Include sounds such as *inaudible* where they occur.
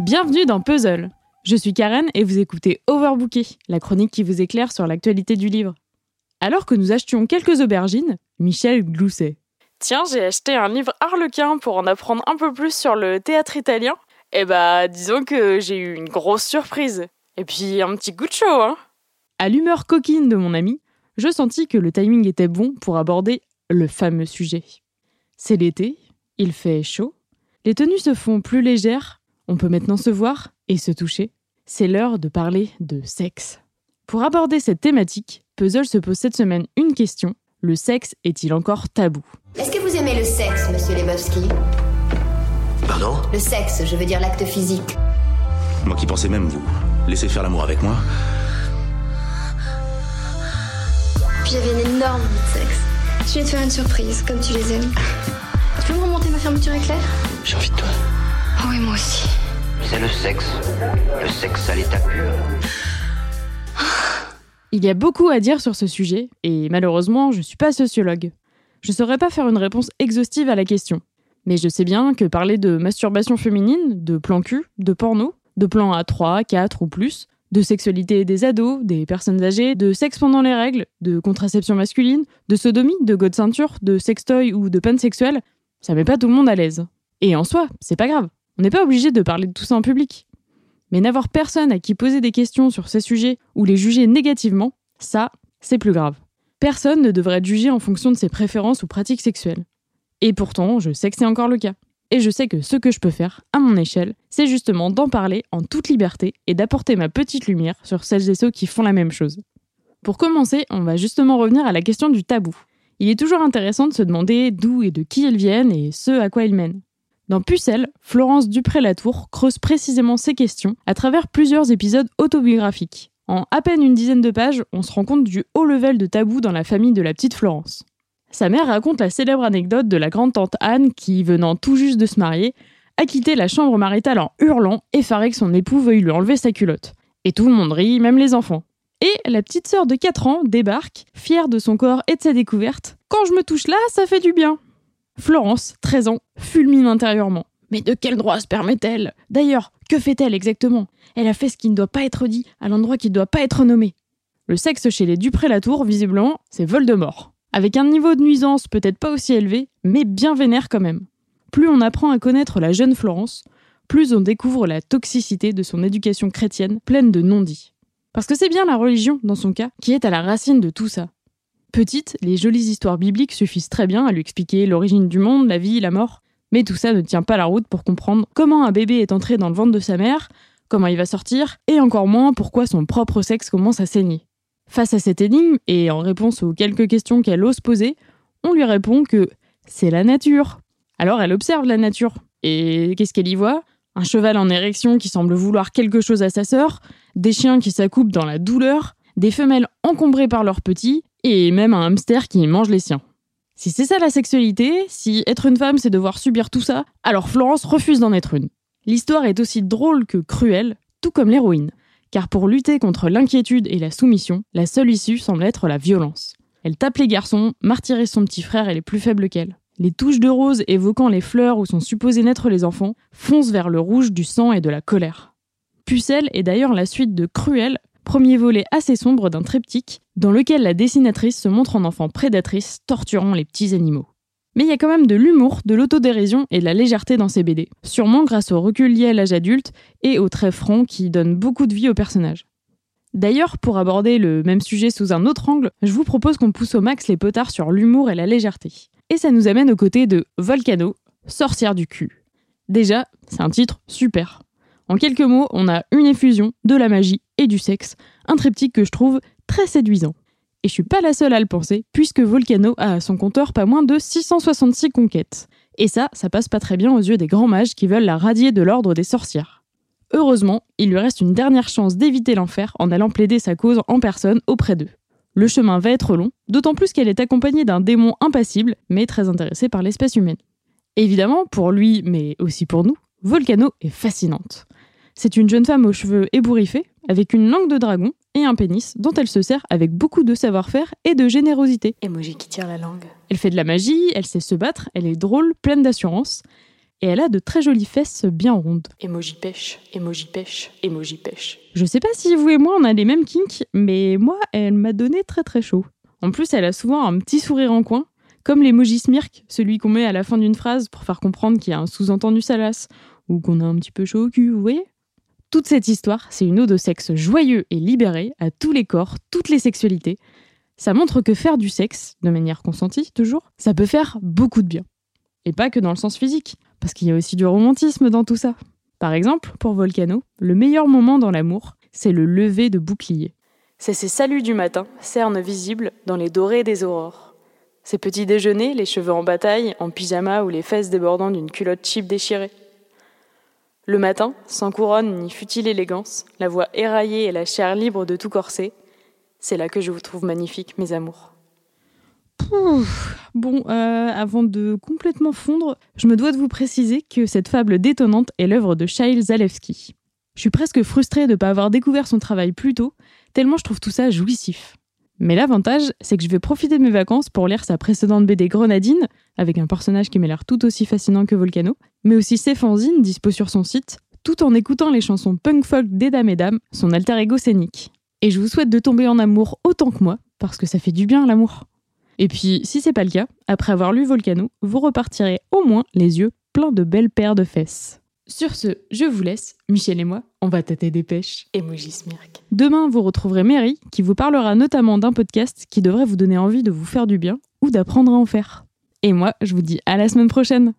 Bienvenue dans Puzzle. Je suis Karen et vous écoutez Overbooké, la chronique qui vous éclaire sur l'actualité du livre. Alors que nous achetions quelques aubergines, Michel gloussait. Tiens, j'ai acheté un livre Harlequin pour en apprendre un peu plus sur le théâtre italien. Et bah, disons que j'ai eu une grosse surprise. Et puis un petit coup de chaud, hein. À l'humeur coquine de mon ami, je sentis que le timing était bon pour aborder le fameux sujet. C'est l'été, il fait chaud, les tenues se font plus légères on peut maintenant se voir et se toucher. C'est l'heure de parler de sexe. Pour aborder cette thématique, Puzzle se pose cette semaine une question. Le sexe est-il encore tabou? Est-ce que vous aimez le sexe, monsieur Lebowski? Pardon? Le sexe, je veux dire l'acte physique. Moi qui pensais même vous laisser faire l'amour avec moi. Puis j'avais une énorme envie de sexe. Je vais te faire une surprise, comme tu les aimes. Tu peux me remonter ma fermeture éclair? J'ai envie de toi. Ah oui, moi aussi. C'est le sexe. Le sexe à l'état pur. *gasps* Il y a beaucoup à dire sur ce sujet, et malheureusement, je ne suis pas sociologue. Je ne saurais pas faire une réponse exhaustive à la question. Mais je sais bien que parler de masturbation féminine, de plan cul, de porno, de plan à 3, 4 ou plus, de sexualité des ados, des personnes âgées, de sexe pendant les règles, de contraception masculine, de sodomie, de god ceinture, de sextoy ou de panne sexuelle, ça met pas tout le monde à l'aise. Et en soi, c'est pas grave. On n'est pas obligé de parler de tout ça en public. Mais n'avoir personne à qui poser des questions sur ces sujets ou les juger négativement, ça, c'est plus grave. Personne ne devrait être jugé en fonction de ses préférences ou pratiques sexuelles. Et pourtant, je sais que c'est encore le cas. Et je sais que ce que je peux faire, à mon échelle, c'est justement d'en parler en toute liberté et d'apporter ma petite lumière sur celles et ceux qui font la même chose. Pour commencer, on va justement revenir à la question du tabou. Il est toujours intéressant de se demander d'où et de qui ils viennent et ce à quoi ils mènent. Dans Pucelle, Florence Dupré-Latour creuse précisément ces questions à travers plusieurs épisodes autobiographiques. En à peine une dizaine de pages, on se rend compte du haut level de tabou dans la famille de la petite Florence. Sa mère raconte la célèbre anecdote de la grande-tante Anne qui, venant tout juste de se marier, a quitté la chambre maritale en hurlant, effaré que son époux veuille lui enlever sa culotte. Et tout le monde rit, même les enfants. Et la petite sœur de 4 ans débarque, fière de son corps et de sa découverte. Quand je me touche là, ça fait du bien. Florence, 13 ans, fulmine intérieurement. Mais de quel droit se permet-elle? D'ailleurs, que fait-elle exactement? Elle a fait ce qui ne doit pas être dit, à l'endroit qui ne doit pas être nommé. Le sexe chez les Dupré-Latour, visiblement, c'est Voldemort. Avec un niveau de nuisance peut-être pas aussi élevé, mais bien vénère quand même. Plus on apprend à connaître la jeune Florence, plus on découvre la toxicité de son éducation chrétienne pleine de non-dits. Parce que c'est bien la religion, dans son cas, qui est à la racine de tout ça. Petite, les jolies histoires bibliques suffisent très bien à lui expliquer l'origine du monde, la vie, la mort. Mais tout ça ne tient pas la route pour comprendre comment un bébé est entré dans le ventre de sa mère, comment il va sortir, et encore moins pourquoi son propre sexe commence à saigner. Face à cette énigme, et en réponse aux quelques questions qu'elle ose poser, on lui répond que c'est la nature. Alors elle observe la nature. Et qu'est-ce qu'elle y voit? Un cheval en érection qui semble vouloir quelque chose à sa sœur, des chiens qui s'accoupent dans la douleur, des femelles encombrées par leurs petits, et même un hamster qui mange les siens. Si c'est ça la sexualité, si être une femme c'est devoir subir tout ça, alors Florence refuse d'en être une. L'histoire est aussi drôle que cruelle, tout comme l'héroïne. Car pour lutter contre l'inquiétude et la soumission, la seule issue semble être la violence. Elle tape les garçons, martyrise son petit frère et les plus faibles qu'elle. Les touches de rose évoquant les fleurs où sont supposés naître les enfants foncent vers le rouge du sang et de la colère. Pucelle est d'ailleurs la suite de Cruel, premier volet assez sombre d'un triptyque dans lequel la dessinatrice se montre en enfant prédatrice torturant les petits animaux. Mais il y a quand même de l'humour, de l'autodérision et de la légèreté dans ces BD, sûrement grâce au recul lié à l'âge adulte et au trait franc qui donne beaucoup de vie au personnage. D'ailleurs, pour aborder le même sujet sous un autre angle, je vous propose qu'on pousse au max les potards sur l'humour et la légèreté. Et ça nous amène aux côtés de Volcano, sorcière du cul. Déjà, c'est un titre super. En quelques mots, on a une effusion de la magie et du sexe, un triptyque que je trouve très séduisant. Et je suis pas la seule à le penser, puisque Volcano a à son compteur pas moins de 666 conquêtes. Et ça, ça passe pas très bien aux yeux des grands mages qui veulent la radier de l'ordre des sorcières. Heureusement, il lui reste une dernière chance d'éviter l'enfer en allant plaider sa cause en personne auprès d'eux. Le chemin va être long, d'autant plus qu'elle est accompagnée d'un démon impassible, mais très intéressé par l'espèce humaine. Évidemment, pour lui, mais aussi pour nous, Volcano est fascinante. C'est une jeune femme aux cheveux ébouriffés, avec une langue de dragon et un pénis dont elle se sert avec beaucoup de savoir-faire et de générosité. Emoji qui tire la langue. Elle fait de la magie, elle sait se battre, elle est drôle, pleine d'assurance. et elle a de très jolies fesses bien rondes. Emoji pêche, emoji pêche, emoji pêche. Je sais pas si vous et moi on a les mêmes kinks, mais moi elle m'a donné très très chaud. En plus, elle a souvent un petit sourire en coin, comme l'emoji smirk, celui qu'on met à la fin d'une phrase pour faire comprendre qu'il y a un sous-entendu salace ou qu'on a un petit peu chaud au cul, vous voyez Toute cette histoire, c'est une ode au sexe joyeux et libéré à tous les corps, toutes les sexualités. Ça montre que faire du sexe, de manière consentie toujours, ça peut faire beaucoup de bien. Et pas que dans le sens physique, parce qu'il y a aussi du romantisme dans tout ça. Par exemple, pour Volcano, le meilleur moment dans l'amour, c'est le lever de bouclier. C'est ces saluts du matin, cernes visibles dans les dorés des aurores. Ces petits déjeuners, les cheveux en bataille, en pyjama ou les fesses débordant d'une culotte cheap déchirée. Le matin, sans couronne ni futile élégance, la voix éraillée et la chair libre de tout corset, c'est là que je vous trouve magnifique, mes amours. Pouf. Bon, euh, avant de complètement fondre, je me dois de vous préciser que cette fable détonnante est l'œuvre de Shail Zalewski. Je suis presque frustrée de ne pas avoir découvert son travail plus tôt, tellement je trouve tout ça jouissif. Mais l'avantage, c'est que je vais profiter de mes vacances pour lire sa précédente BD Grenadine, avec un personnage qui m'a l'air tout aussi fascinant que Volcano, mais aussi ses fanzines dispo sur son site, tout en écoutant les chansons punk folk d'Eda Mesdames, son alter ego scénique. Et je vous souhaite de tomber en amour autant que moi, parce que ça fait du bien l'amour. Et puis, si c'est pas le cas, après avoir lu Volcano, vous repartirez au moins les yeux pleins de belles paires de fesses. Sur ce, je vous laisse, Michel et moi, on va tâter des pêches. Emoji smirk. Demain, vous retrouverez Mary, qui vous parlera notamment d'un podcast qui devrait vous donner envie de vous faire du bien ou d'apprendre à en faire. Et moi, je vous dis à la semaine prochaine